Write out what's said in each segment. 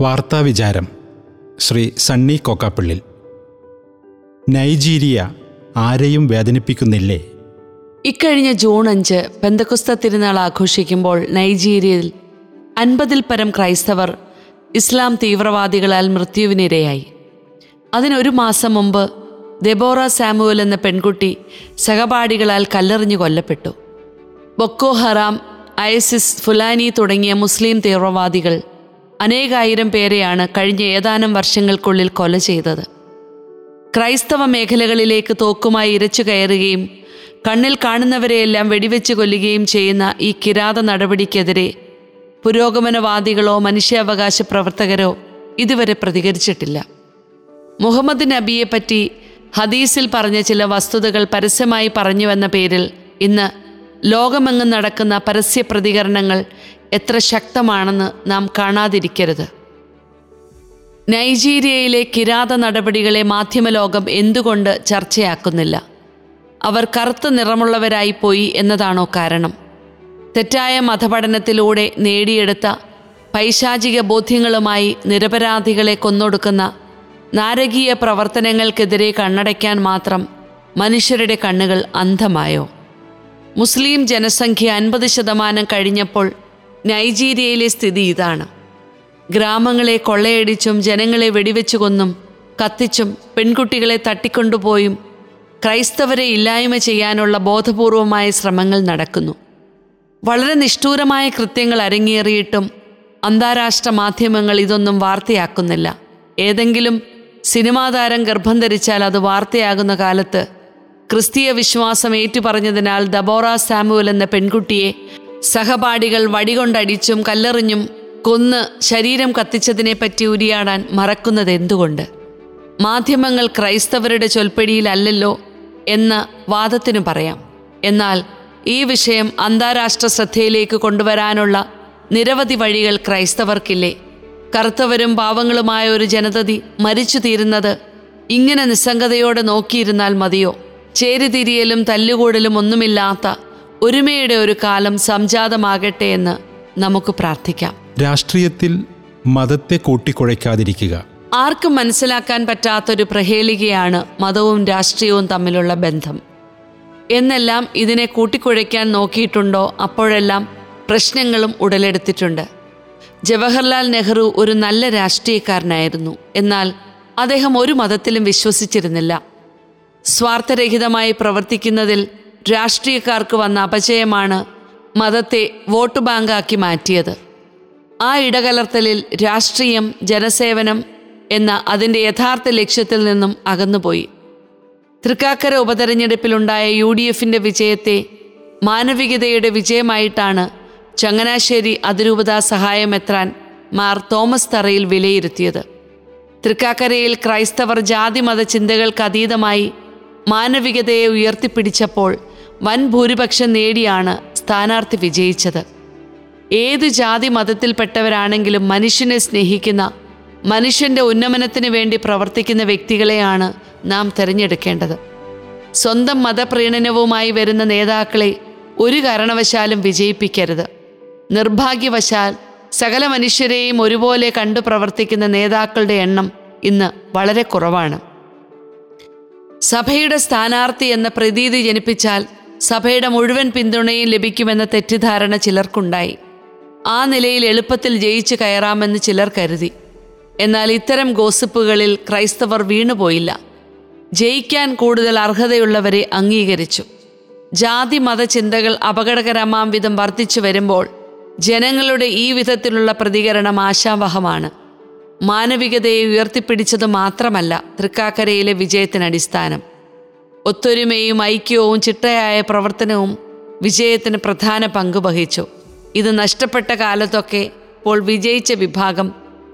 വാർത്താവിചാരം Shri Sunny Kokkappillil. Nigeria ആരെയും വേദനിപ്പിക്കുന്നില്ലേ? ഇക്കഴിഞ്ഞ ജൂൺ അഞ്ച് പെന്തക്കുസ്ത തിരുനാൾ ആഘോഷിക്കുമ്പോൾ നൈജീരിയയിൽ അൻപതിൽ പരം ക്രൈസ്തവർ ഇസ്ലാം തീവ്രവാദികളാൽ മൃത്യുവിനിരയായി. അതിനൊരു മാസം മുമ്പ് ദെബോറ സാമുവൽ എന്ന പെൺകുട്ടി സഹപാഠികളാൽ കല്ലെറിഞ്ഞു കൊല്ലപ്പെട്ടു. ബൊക്കോ ഹറാം ഐസിസ് ഫുലാനി തുടങ്ങിയ മുസ്ലിം തീവ്രവാദികൾ അനേകായിരം പേരെയാണ് കഴിഞ്ഞ ഏതാനും വർഷങ്ങൾക്കുള്ളിൽ കൊല ചെയ്തത്. ക്രൈസ്തവ മേഖലകളിലേക്ക് തോക്കുമായി ഇരച്ചു കയറുകയും കണ്ണിൽ കാണുന്നവരെയെല്ലാം വെടിവെച്ച് കൊല്ലുകയും ചെയ്യുന്ന ഈ കിരാത നടപടിക്കെതിരെ പുരോഗമനവാദികളോ മനുഷ്യാവകാശ പ്രവർത്തകരോ ഇതുവരെ പ്രതികരിച്ചിട്ടില്ല. മുഹമ്മദ് നബിയെപ്പറ്റി ഹദീസിൽ പറഞ്ഞ ചില വസ്തുതകൾ പരസ്യമായി പറഞ്ഞുവെന്ന പേരിൽ ഇന്ന് ലോകമെങ്ങും നടക്കുന്ന പരസ്യ പ്രതികരണങ്ങൾ എത്ര ശക്തമാണെന്ന് നാം കാണാതിരിക്കരുത്. നൈജീരിയയിലെ കിരാത നടപടികളെ മാധ്യമലോകം എന്തുകൊണ്ട് ചർച്ചയാക്കുന്നില്ല? അവർ കറുത്ത നിറമുള്ളവരായി പോയി എന്നതാണോ കാരണം? തെറ്റായ മതപഠനത്തിലൂടെ നേടിയെടുത്ത പൈശാചിക ബോധ്യങ്ങളുമായി നിരപരാധികളെ കൊന്നൊടുക്കുന്ന നാരകീയ പ്രവർത്തനങ്ങൾക്കെതിരെ കണ്ണടയ്ക്കാൻ മാത്രം മനുഷ്യരുടെ കണ്ണുകൾ അന്ധമായോ? മുസ്ലിം ജനസംഖ്യ അൻപത് ശതമാനം കഴിഞ്ഞപ്പോൾ നൈജീരിയയിലെ സ്ഥിതി ഇതാണ്. ഗ്രാമങ്ങളെ കൊള്ളയടിച്ചും ജനങ്ങളെ വെടിവെച്ചു കൊന്നും കത്തിച്ചും പെൺകുട്ടികളെ തട്ടിക്കൊണ്ടുപോയും ക്രൈസ്തവരെ ഇല്ലായ്മ ചെയ്യാനുള്ള ബോധപൂർവമായ ശ്രമങ്ങൾ നടക്കുന്നു. വളരെ നിഷ്ഠൂരമായ കൃത്യങ്ങൾ അരങ്ങേറിയിട്ടും അന്താരാഷ്ട്ര മാധ്യമങ്ങൾ ഇതൊന്നും വാർത്തയാക്കുന്നില്ല. ഏതെങ്കിലും സിനിമാ താരം ഗർഭം ധരിച്ചാൽ അത് വാർത്തയാകുന്ന കാലത്ത് ക്രിസ്തീയ വിശ്വാസം ഏറ്റുപറഞ്ഞതിനാൽ ദബോറ സാമുവൽ എന്ന പെൺകുട്ടിയെ സഹപാഠികൾ വടികൊണ്ടടിച്ചും കല്ലെറിഞ്ഞും കൊന്ന് ശരീരം കത്തിച്ചതിനെപ്പറ്റി ഉരിയാടാൻ മറക്കുന്നത് എന്തുകൊണ്ട്? മാധ്യമങ്ങൾ ക്രൈസ്തവരുടെ ചൊൽപ്പടിയിലല്ലല്ലോ എന്ന വാദത്തിനു പറയാം. എന്നാൽ ഈ വിഷയം അന്താരാഷ്ട്ര ശ്രദ്ധയിലേക്ക് കൊണ്ടുവരാനുള്ള നിരവധി വഴികൾ ക്രൈസ്തവർക്കില്ലേ? കറുത്തവരും പാവങ്ങളുമായ ഒരു ജനതതി മരിച്ചു തീരുന്നത് ഇങ്ങനെ നിസ്സംഗതയോടെ നോക്കിയിരുന്നാൽ മതിയോ? ചേരിതിരിയലും തല്ലുകൂടലും ഒന്നുമില്ലാത്ത ഒരുമയുടെ ഒരു കാലം സംജാതമാകട്ടെ എന്ന് നമുക്ക് പ്രാർത്ഥിക്കാം. രാഷ്ട്രീയത്തിൽ മതത്തെ കൂട്ടിക്കുഴയ്ക്കാതിരിക്കുക. ആർക്കും മനസ്സിലാക്കാൻ പറ്റാത്തൊരു പ്രഹേളികയാണ് മതവും രാഷ്ട്രീയവും തമ്മിലുള്ള ബന്ധം. എന്നെല്ലാം ഇതിനെ കൂട്ടിക്കുഴയ്ക്കാൻ നോക്കിയിട്ടുണ്ടോ അപ്പോഴെല്ലാം പ്രശ്നങ്ങളും ഉടലെടുത്തിട്ടുണ്ട്. ജവഹർലാൽ നെഹ്റു ഒരു നല്ല രാഷ്ട്രീയക്കാരനായിരുന്നു. എന്നാൽ അദ്ദേഹം ഒരു മതത്തിലും വിശ്വസിച്ചിരുന്നില്ല. സ്വാർത്ഥരഹിതമായി പ്രവർത്തിക്കുന്നതിൽ രാഷ്ട്രീയക്കാർക്ക് വന്ന അപജയമാണ് മതത്തെ വോട്ട് ബാങ്കാക്കി മാറ്റിയത്. ആ ഇടകലർത്തലിൽ രാഷ്ട്രീയം ജനസേവനം എന്ന അതിന്റെ യഥാർത്ഥ ലക്ഷ്യത്തിൽ നിന്നും അകന്നുപോയി. തൃക്കാക്കര ഉപതെരഞ്ഞെടുപ്പിലുണ്ടായ യു ഡി എഫിന്റെ വിജയത്തെ മാനവികതയുടെ വിജയമായിട്ടാണ് ചങ്ങനാശ്ശേരി അതിരൂപതാ സഹായമെത്രാൻ മാർ തോമസ് തറയിൽ വിലയിരുത്തിയത്. തൃക്കാക്കരയിൽ ക്രൈസ്തവർ ജാതിമത ചിന്തകൾക്ക് അതീതമായി മാനവികതയെ ഉയർത്തിപ്പിടിച്ചപ്പോൾ വൻ ഭൂരിപക്ഷം നേടിയാണ് സ്ഥാനാർത്ഥി വിജയിച്ചത്. ഏത് ജാതി മതത്തിൽപ്പെട്ടവരാണെങ്കിലും മനുഷ്യനെ സ്നേഹിക്കുന്ന മനുഷ്യന്റെ ഉന്നമനത്തിന് വേണ്ടി പ്രവർത്തിക്കുന്ന വ്യക്തികളെയാണ് നാം തിരഞ്ഞെടുക്കേണ്ടത്. സ്വന്തം മതപ്രീണനവുമായി വരുന്ന നേതാക്കളെ ഒരു കാരണവശാലും വിജയിപ്പിക്കരുത്. നിർഭാഗ്യവശാൽ സകല മനുഷ്യരെയും ഒരുപോലെ കണ്ടു പ്രവർത്തിക്കുന്ന നേതാക്കളുടെ എണ്ണം ഇന്ന് വളരെ കുറവാണ്. സഭയുടെ സ്ഥാനാർത്ഥി എന്ന പ്രതീതി ജനിപ്പിച്ചാൽ സഭയുടെ മുഴുവൻ പിന്തുണയും ലഭിക്കുമെന്ന തെറ്റിദ്ധാരണ ചിലർക്കുണ്ടായി. ആ നിലയിൽ എളുപ്പത്തിൽ ജയിച്ചു കയറാമെന്ന് ചിലർ കരുതി. എന്നാൽ ഇത്തരം ഗോസിപ്പുകളിൽ ക്രൈസ്തവർ വീണുപോയില്ല. ജയിക്കാൻ കൂടുതൽ അർഹതയുള്ളവരെ അംഗീകരിച്ചു. ജാതി മതചിന്തകൾ അപകടകരമാം വിധം വർദ്ധിച്ചു വരുമ്പോൾ ജനങ്ങളുടെ ഈ വിധത്തിലുള്ള പ്രതികരണം ആശാവഹമാണ്. മാനവികതയെ ഉയർത്തിപ്പിടിച്ചത് മാത്രമല്ല തൃക്കാക്കരയിലെ വിജയത്തിന് അടിസ്ഥാനം ഒത്തൊരുമയും ഐക്യവും ചിട്ടയായ പ്രവർത്തനവും വിജയത്തിന് പ്രധാന പങ്ക് വഹിച്ചു. ഇത് നഷ്ടപ്പെട്ട കാലത്തൊക്കെ ഇപ്പോൾ വിജയിച്ച വിഭാഗം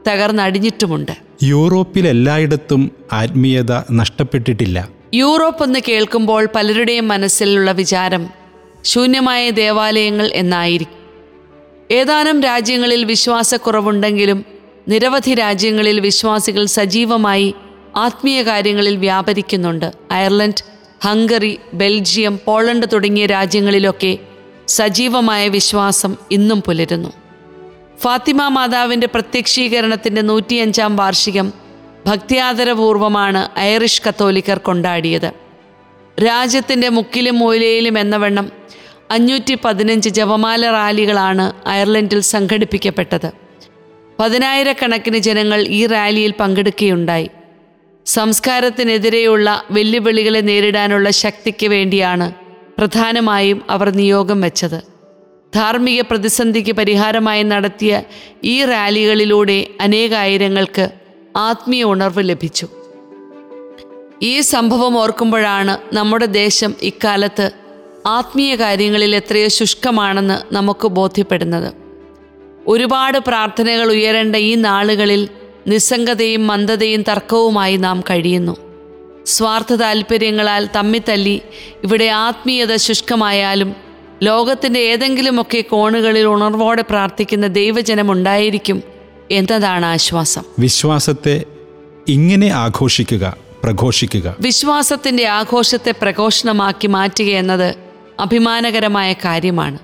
തകർന്നടിഞ്ഞിട്ടുമുണ്ട്. യൂറോപ്പിൽ എല്ലായിടത്തും ആത്മീയത നഷ്ടപ്പെട്ടിട്ടില്ല. യൂറോപ്പ് എന്ന് കേൾക്കുമ്പോൾ പലരുടെയും മനസ്സിലുള്ള വിചാരം ശൂന്യമായ ദേവാലയങ്ങൾ എന്നായിരിക്കും. ഏതാനും രാജ്യങ്ങളിൽ വിശ്വാസക്കുറവുണ്ടെങ്കിലും നിരവധി രാജ്യങ്ങളിൽ വിശ്വാസികൾ സജീവമായി ആത്മീയ കാര്യങ്ങളിൽ വ്യാപരിക്കുന്നുണ്ട്. അയർലൻഡ് ഹംഗറി ബെൽജിയം പോളണ്ട് തുടങ്ങിയ രാജ്യങ്ങളിലൊക്കെ സജീവമായ വിശ്വാസം ഇന്നും പുലരുന്നു. ഫാത്തിമ മാതാവിന്റെ പ്രത്യക്ഷീകരണത്തിന്റെ നൂറ്റിയഞ്ചാം വാർഷികം ഭക്തിയാദരപൂർവമാണ് ഐറിഷ് കത്തോലിക്കർ കൊണ്ടാടിയത്. രാജ്യത്തിന്റെ മുക്കിലും മൂലയിലും എന്നവണ്ണം അഞ്ഞൂറ്റി പതിനഞ്ച് ജപമാല റാലികളാണ് അയർലൻഡിൽ സംഘടിപ്പിക്കപ്പെട്ടത്. പതിനായിരക്കണക്കിന് ജനങ്ങൾ ഈ റാലിയിൽ പങ്കെടുക്കുകയുണ്ടായി. സംസ്കാരത്തിനെതിരെയുള്ള വെല്ലുവിളികളെ നേരിടാനുള്ള ശക്തിക്ക് വേണ്ടിയാണ് പ്രധാനമായും അവർ നിയോഗം വെച്ചത്. ധാർമ്മിക പ്രതിസന്ധിക്ക് പരിഹാരമായി നടത്തിയ ഈ റാലികളിലൂടെ അനേകായിരങ്ങൾക്ക് ആത്മീയ ഉണർവ് ലഭിച്ചു. ഈ സംഭവം ഓർക്കുമ്പോഴാണ് നമ്മുടെ ദേശം ഇക്കാലത്ത് ആത്മീയ കാര്യങ്ങളിൽ എത്രയോ ശുഷ്കമാണെന്ന് നമുക്ക് ബോധ്യപ്പെടുന്നത്. ഒരുപാട് പ്രാർത്ഥനകൾ ഉയരേണ്ട ഈ നാളുകളിൽ നിസ്സംഗതയും മന്ദതയും തർക്കവുമായി നാം കഴിയുന്നു. സ്വാർത്ഥ താല്പര്യങ്ങളാൽ തമ്മിത്തല്ലി ഇവിടെ ആത്മീയത ശുഷ്കമായാലും ലോകത്തിന്റെ ഏതെങ്കിലുമൊക്കെ കോണുകളിൽ ഉണർവോടെ പ്രാർത്ഥിക്കുന്ന ദൈവജനമുണ്ടായിരിക്കും എന്നതാണ് ആശ്വാസം. വിശ്വാസത്തെ ഇങ്ങനെ ആഘോഷിക്കുക പ്രഘോഷിക്കുക. വിശ്വാസത്തിന്റെ ആഘോഷത്തെ പ്രഘോഷണമാക്കി മാറ്റുക എന്നത് അഭിമാനകരമായ കാര്യമാണ്.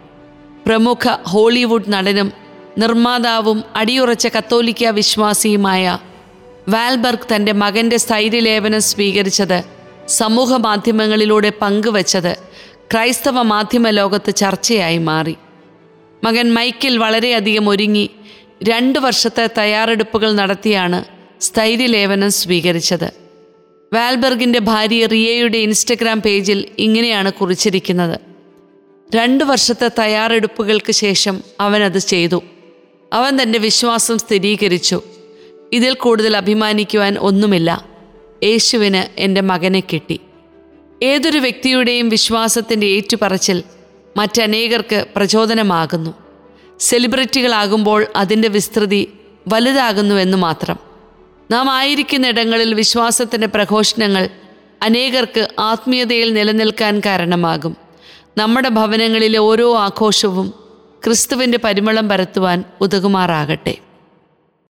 പ്രമുഖ ഹോളിവുഡ് നടനും നിർമ്മാതാവും അടിയുറച്ച കത്തോലിക്ക വിശ്വാസിയുമായ വാൽബർഗ് തന്റെ മകന്റെ സ്ഥൈര്യലേപനം സ്വീകരിച്ചത് സമൂഹ മാധ്യമങ്ങളിലൂടെ പങ്കുവച്ചത് ക്രൈസ്തവ മാധ്യമ ലോകത്ത് ചർച്ചയായി മാറി. മകൻ മൈക്കിൽ വളരെയധികം ഒരുങ്ങി രണ്ട് വർഷത്തെ തയ്യാറെടുപ്പുകൾ നടത്തിയാണ് സ്ഥൈര്യലേപനം സ്വീകരിച്ചത്. വാൽബർഗിന്റെ ഭാര്യ റിയയുടെ ഇൻസ്റ്റഗ്രാം പേജിൽ ഇങ്ങനെയാണ് കുറിച്ചിരിക്കുന്നത്. രണ്ട് വർഷത്തെ തയ്യാറെടുപ്പുകൾക്ക് ശേഷം അവനത് ചെയ്തു. അവൻ തന്റെ വിശ്വാസം സ്ഥിരീകരിച്ചു. ഇതിൽ കൂടുതൽ അഭിമാനിക്കുവാൻ ഒന്നുമില്ല. യേശുവിന് എന്റെ മകനെ കിട്ടി. ഏതൊരു വ്യക്തിയുടെയും വിശ്വാസത്തിന്റെ ഏറ്റുപറച്ചിൽ മറ്റനേകർക്ക് പ്രചോദനമാകുന്നു. സെലിബ്രിറ്റികളാകുമ്പോൾ അതിന്റെ വിസ്തൃതി വലുതാകുന്നുവെന്ന് മാത്രം. നാം ആയിരിക്കുന്ന ഇടങ്ങളിൽ വിശ്വാസത്തിന്റെ പ്രഘോഷണങ്ങൾ അനേകർക്ക് ആത്മീയതയിൽ നിലനിൽക്കാൻ കാരണമാകും. നമ്മുടെ ഭവനങ്ങളിലെ ഓരോ ആഘോഷവും ക്രിസ്തുവിന്റെ പരിമളം പരത്തുവാൻ ഉതകുമാറാകട്ടെ.